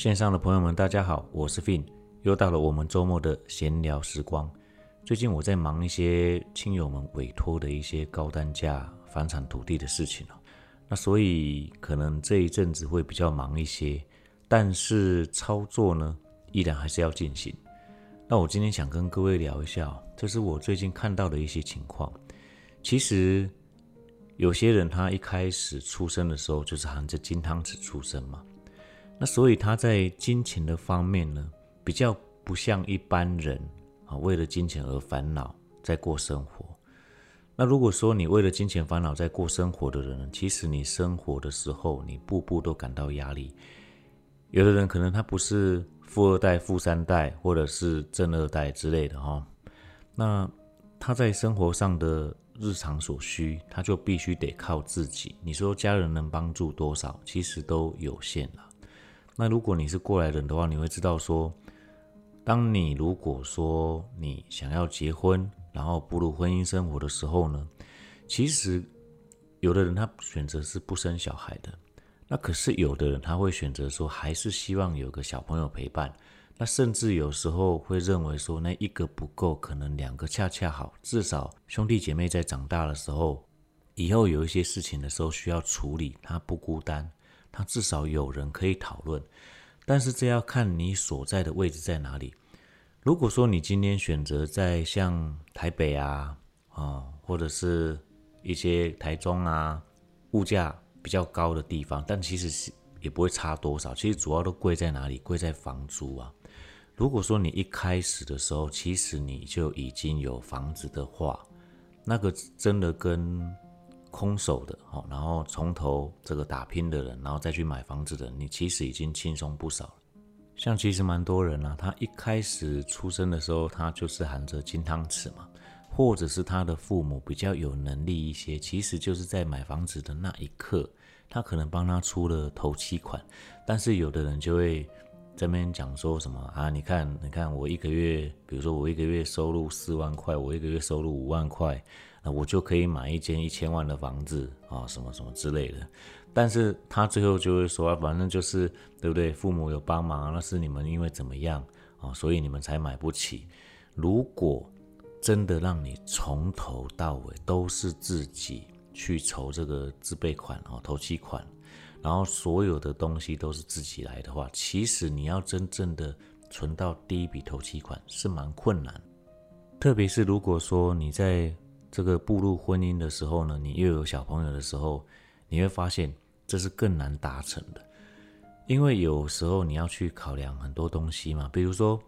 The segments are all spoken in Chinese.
线上的朋友们，大家好，我是 Fin，又到了我们周末的闲聊时光。最近我在忙一些亲友们委托的一些高单价房产土地的事情哦，那所以可能这一阵子会比较忙一些，但是操作呢依然还是要进行。那我今天想跟各位聊一下，这是我最近看到的一些情况。其实有些人他一开始出生的时候就是含着金汤匙出生嘛。那所以他在金钱的方面呢，比较不像一般人啊，为了金钱而烦恼在过生活。那如果说你为了金钱烦恼在过生活的人，其实你生活的时候，你步步都感到压力。有的人可能他不是富二代、富三代，或者是正二代之类的哈，那他在生活上的日常所需，他就必须得靠自己。你说家人能帮助多少，其实都有限了。那如果你是过来人的话，你会知道说，当你如果说你想要结婚，然后步入婚姻生活的时候呢，其实有的人他选择是不生小孩的，那可是有的人他会选择说，还是希望有个小朋友陪伴，那甚至有时候会认为说，那一个不够，可能两个恰恰好，至少兄弟姐妹在长大的时候，以后有一些事情的时候需要处理，他不孤单。他至少有人可以讨论，但是这要看你所在的位置在哪里。如果说你今天选择在像台北啊，啊，或者是一些台中啊，物价比较高的地方，但其实是也不会差多少。其实主要都贵在哪里？贵在房租啊。如果说你一开始的时候，其实你就已经有房子的话，那个真的跟。空手的，好，然后从头这个打拼的人，然后再去买房子的，你其实已经轻松不少了。像其实蛮多人啊，他一开始出生的时候，他就是含着金汤匙嘛，或者是他的父母比较有能力一些，其实就是在买房子的那一刻，他可能帮他出了头期款，但是有的人就会这边讲说什么啊？你看，你看我一个月，比如说我一个月收入四万块，我一个月收入五万块。那我就可以买一间一千万的房子啊，什么什么之类的。但是他最后就会说啊，反正就是对不对？父母有帮忙，那是你们因为怎么样啊，所以你们才买不起。如果真的让你从头到尾都是自己去筹这个自备款啊，头期款，然后所有的东西都是自己来的话，其实你要真正的存到第一笔头期款是蛮困难。特别是如果说你在这个步入婚姻的时候呢，你又有小朋友的时候，你会发现这是更难达成的，因为有时候你要去考量很多东西嘛。比如说，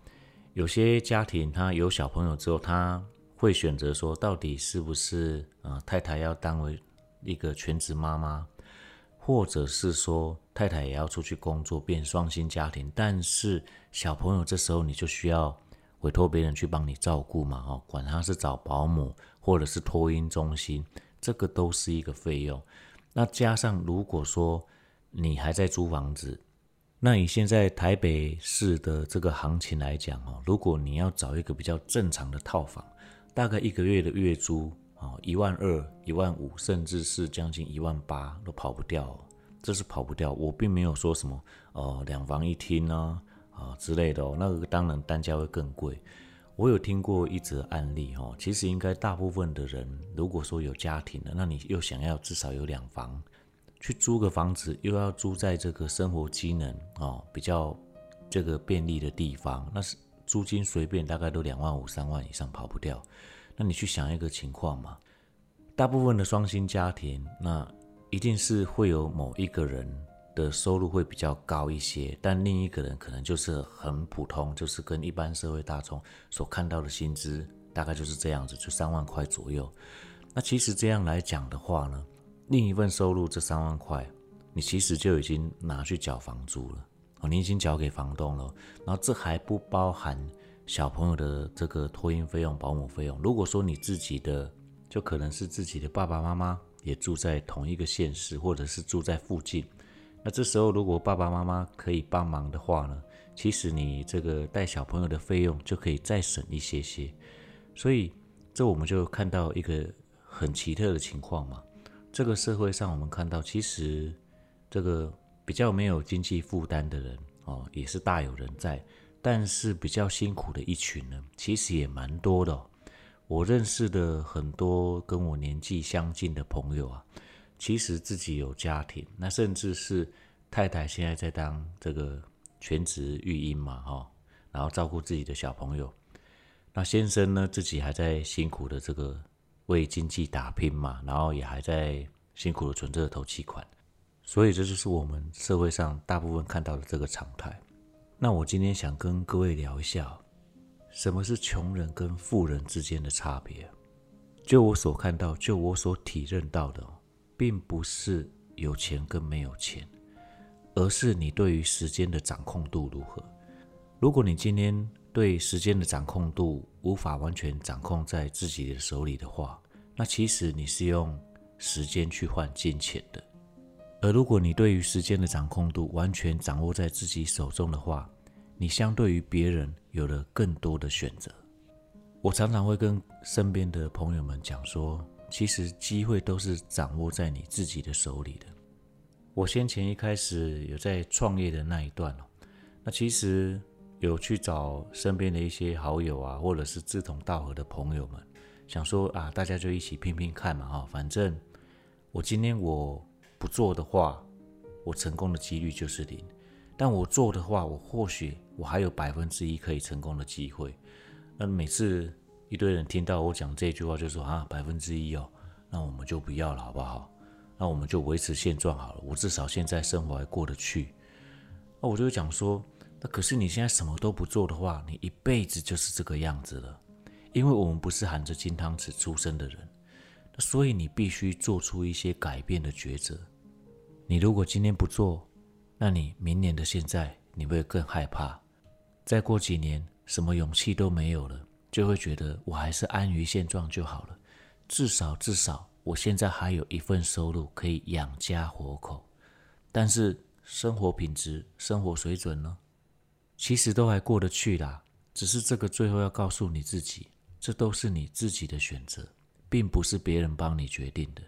有些家庭他有小朋友之后，他会选择说，到底是不是啊太太要当为一个全职妈妈，或者是说太太也要出去工作变双薪家庭，但是小朋友这时候你就需要委托别人去帮你照顾嘛，哦，管他是找保姆。或者是托婴中心，这个都是一个费用。那加上如果说你还在租房子，那以现在台北市的这个行情来讲哦，如果你要找一个比较正常的套房，大概一个月的月租啊一万二、一万五，甚至是将近一万八都跑不掉，这是跑不掉。我并没有说什么呃两房一厅啊啊之类的哦，那个当然单价会更贵。我有听过一则案例，哈，其实应该大部分的人，如果说有家庭的，那你又想要至少有两房，去租个房子，又要租在这个生活机能哦比较这个便利的地方，那是租金随便大概都两万五、三万以上跑不掉。那你去想一个情况嘛，大部分的双薪家庭，那一定是会有某一个人。的收入会比较高一些，但另一个人可能就是很普通，就是跟一般社会大众所看到的薪资大概就是这样子，就三万块左右。那其实这样来讲的话呢，另一份收入这三万块，你其实就已经拿去缴房租了哦，你已经交给房东了。然后这还不包含小朋友的这个托婴费用、保姆费用。如果说你自己的，就可能是自己的爸爸妈妈也住在同一个县市，或者是住在附近。那这时候，如果爸爸妈妈可以帮忙的话呢，其实你这个带小朋友的费用就可以再省一些些。所以，这我们就看到一个很奇特的情况嘛。这个社会上，我们看到其实这个比较没有经济负担的人，哦，也是大有人在。但是比较辛苦的一群呢，其实也蛮多的。我认识的很多跟我年纪相近的朋友啊，其实自己有家庭，那甚至是太太现在在当这个全职育婴嘛，哈，然后照顾自己的小朋友。那先生呢，自己还在辛苦的这个为经济打拼嘛，然后也还在辛苦的存这个投期款。所以这就是我们社会上大部分看到的这个常态。那我今天想跟各位聊一下，什么是穷人跟富人之间的差别？就我所看到，就我所体认到的，并不是有钱跟没有钱，而是你对于时间的掌控度如何。如果你今天对时间的掌控度无法完全掌控在自己的手里的话，那其实你是用时间去换金钱的。而如果你对于时间的掌控度完全掌握在自己手中的话，你相对于别人有了更多的选择。我常常会跟身边的朋友们讲说，其实机会都是掌握在你自己的手里的。我先前一开始有在创业的那一段哦，那其实有去找身边的一些好友啊，或者是志同道合的朋友们，想说啊，大家就一起拼拼看嘛哈，反正我今天我。不做的话，我成功的几率就是零；但我做的话，我或许我还有百分之一可以成功的机会。那每次一堆人听到我讲这句话，就说啊，百分之一哦，那我们就不要了，好不好？那我们就维持现状好了。我至少现在生活还过得去。那我就讲说，那可是你现在什么都不做的话，你一辈子就是这个样子了。因为我们不是含着金汤匙出生的人，所以你必须做出一些改变的抉择。你如果今天不做，那你明年的现在你会更害怕。再过几年，什么勇气都没有了，就会觉得我还是安于现状就好了。至少至少，我现在还有一份收入可以养家活口。但是生活品质、生活水准呢？其实都还过得去啦。只是这个最后要告诉你自己，这都是你自己的选择，并不是别人帮你决定的。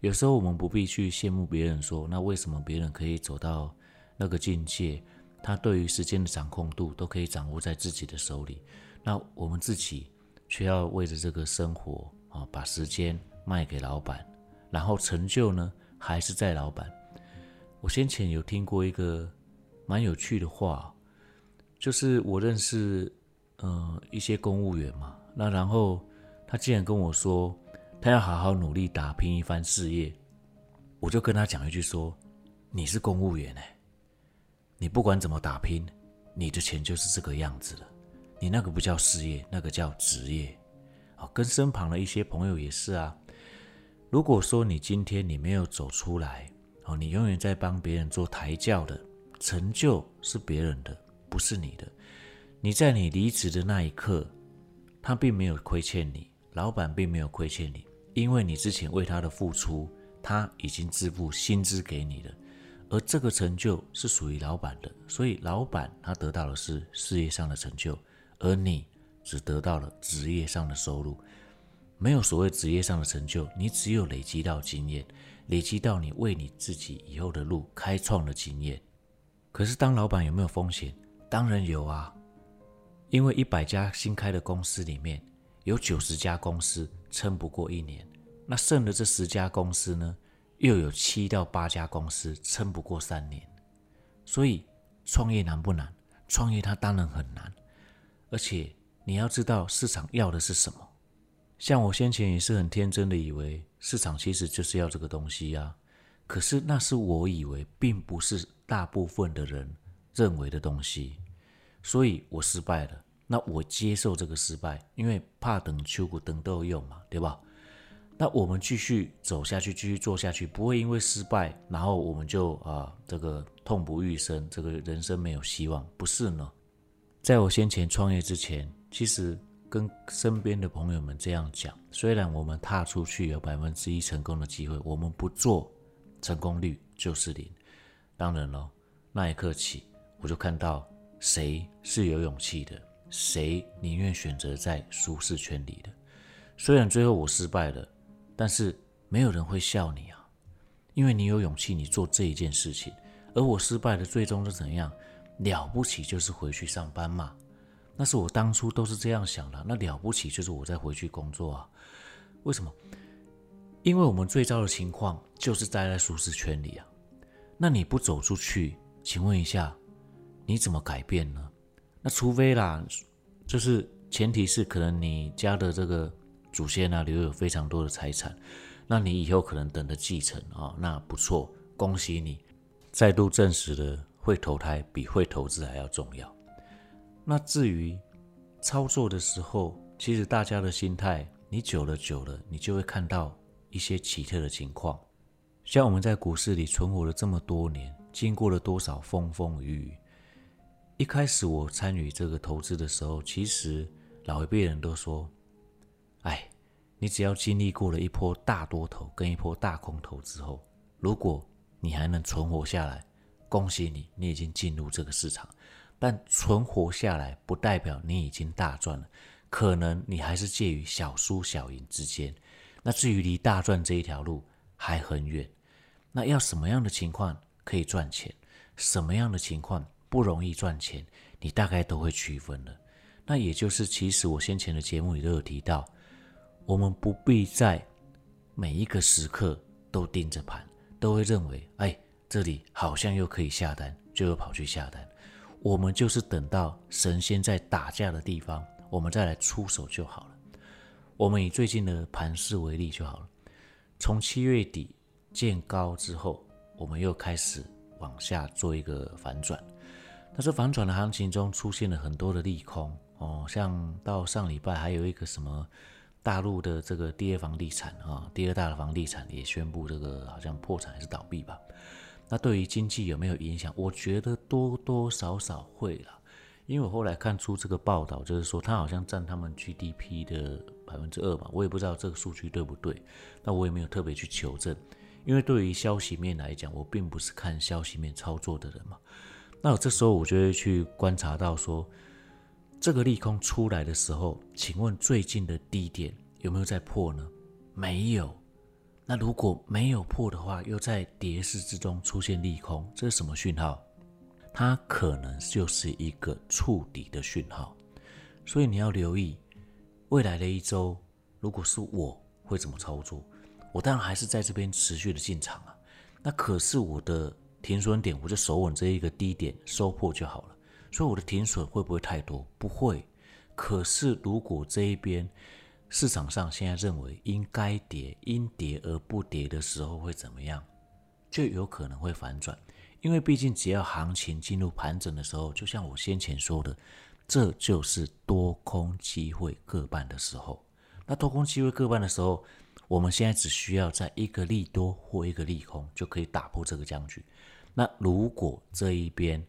有时候我们不必去羡慕别人，说那为什么别人可以走到那个境界，他对于时间的掌控度都可以掌握在自己的手里，那我们自己却要为着这个生活啊，把时间卖给老板，然后成就呢还是在老板。我先前有听过一个蛮有趣的话，就是我认识呃一些公务员嘛，那然后他竟然跟我说。他要好好努力打拼一番事业，我就跟他讲一句说：“你是公务员哎，你不管怎么打拼，你的钱就是这个样子了。你那个不叫事业，那个叫职业。哦，跟身旁的一些朋友也是啊。如果说你今天你没有走出来，哦，你永远在帮别人做抬轿的，成就是别人的，不是你的。你在你离职的那一刻，他并没有亏欠你。”老板并没有亏欠你，因为你之前为他的付出，他已经支付薪资给你了，而这个成就是属于老板的，所以老板他得到的是事业上的成就，而你只得到了职业上的收入。没有所谓职业上的成就，你只有累积到经验，累积到你为你自己以后的路开创的经验。可是当老板有没有风险？当然有啊，因为一百家新开的公司里面。有九十家公司撑不过一年，那剩的这十家公司呢？又有七到八家公司撑不过三年。所以创业难不难？创业它当然很难，而且你要知道市场要的是什么。像我先前也是很天真的以为市场其实就是要这个东西呀，可是那是我以为，并不是大部分的人认为的东西，所以我失败了。那我接受这个失败，因为怕等秋谷等都用嘛，对吧？那我们继续走下去，继续做下去，不会因为失败，然后我们就啊这个痛不欲生，这个人生没有希望，不是呢？在我先前创业之前，其实跟身边的朋友们这样讲，虽然我们踏出去有百分之一成功的机会，我们不做，成功率就是零。当然了，那一刻起，我就看到谁是有勇气的。谁宁愿选择在舒适圈里的？虽然最后我失败了，但是没有人会笑你啊，因为你有勇气，你做这一件事情。而我失败的最终是怎样？了不起就是回去上班嘛。那是我当初都是这样想的。那了不起就是我再回去工作啊？为什么？因为我们最糟的情况就是待在舒适圈里啊。那你不走出去，请问一下，你怎么改变呢？那除非啦，就是前提是可能你家的这个祖先啊留有非常多的财产，那你以后可能等着继承啊，那不错，恭喜你，再度证实了会投胎比会投资还要重要。那至于操作的时候，其实大家的心态，你久了久了，你就会看到一些奇特的情况。像我们在股市里存活了这么多年，经过了多少风风雨雨。一开始我参与这个投资的时候，其实老一辈人都说：“哎，你只要经历过了一波大多头跟一波大空头之后，如果你还能存活下来，恭喜你，你已经进入这个市场。”但存活下来不代表你已经大赚了，可能你还是介于小输小赢之间。那至于离大赚这一条路还很远，那要什么样的情况可以赚钱，什么样的情况不容易赚钱，你大概都会区分了。那也就是，其实我先前的节目里都有提到，我们不必在每一个时刻都盯着盘，都会认为，哎，这里好像又可以下单，就又跑去下单。我们就是等到神仙在打架的地方，我们再来出手就好了。我们以最近的盘势为例就好了。从七月底见高之后，我们又开始往下做一个反转。但是反转的行情中出现了很多的利空哦，像到上礼拜还有一个什么大陆的这个第二房地产啊，第二大的房地产也宣布这个好像破产还是倒闭吧。那对于经济有没有影响？我觉得多多少少会了，因为我后来看出这个报道，就是说它好像占他们 GDP 的百分之二吧，我也不知道这个数据对不对，那我也没有特别去求证，因为对于消息面来讲，我并不是看消息面操作的人嘛。那这时候我就会去观察到说，这个利空出来的时候，请问最近的低点有没有在破呢？没有。那如果没有破的话，又在跌势之中出现利空，这是什么讯号？它可能就是一个触底的讯号。所以你要留意未来的一周，如果是我会怎么操作？我当然还是在这边持续的进场啊。那可是我的停损点，我就守稳这一个低点收破就好了。所以我的停损会不会太多？不会。可是如果这一边，市场上现在认为应该跌，因跌而不跌的时候会怎么样？就有可能会反转，因为毕竟只要行情进入盘整的时候，就像我先前说的，这就是多空机会各半的时候。那多空机会各半的时候，我们现在只需要在一个利多或一个利空就可以打破这个僵局。那如果这一边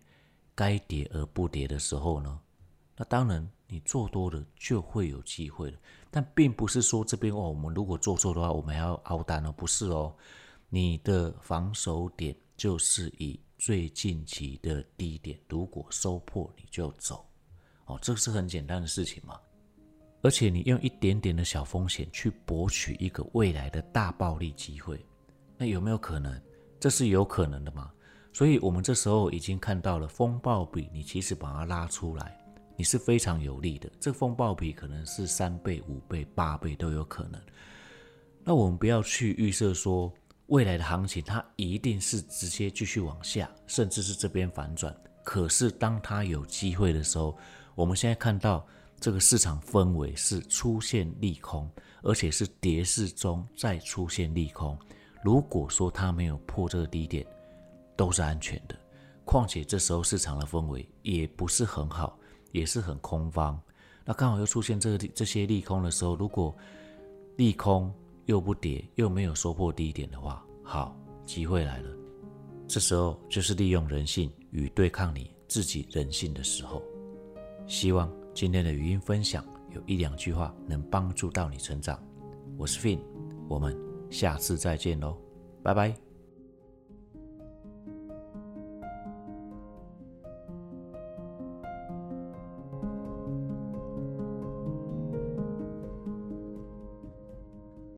该跌而不跌的时候呢？那当然。你做多了就会有机会了，但并不是说这边哦，我们如果做错的话，我们还要熬单哦，不是哦。你的防守点就是以最近期的低点，如果收破你就走，哦，这是很简单的事情嘛。而且你用一点点的小风险去博取一个未来的大暴利机会，那有没有可能？这是有可能的嘛。所以我们这时候已经看到了风暴比，你其实把它拉出来。你是非常有利的，这风暴比可能是三倍、五倍、八倍都有可能。那我们不要去预设说未来的行情它一定是直接继续往下，甚至是这边反转。可是当它有机会的时候，我们现在看到这个市场氛围是出现利空，而且是跌势中再出现利空。如果说它没有破这个低点，都是安全的。况且这时候市场的氛围也不是很好。也是很空方，那刚好又出现这这些利空的时候，如果利空又不跌，又没有收破低点的话，好，机会来了。这时候就是利用人性与对抗你自己人性的时候。希望今天的语音分享有一两句话能帮助到你成长。我是 Fin，我们下次再见喽，拜拜。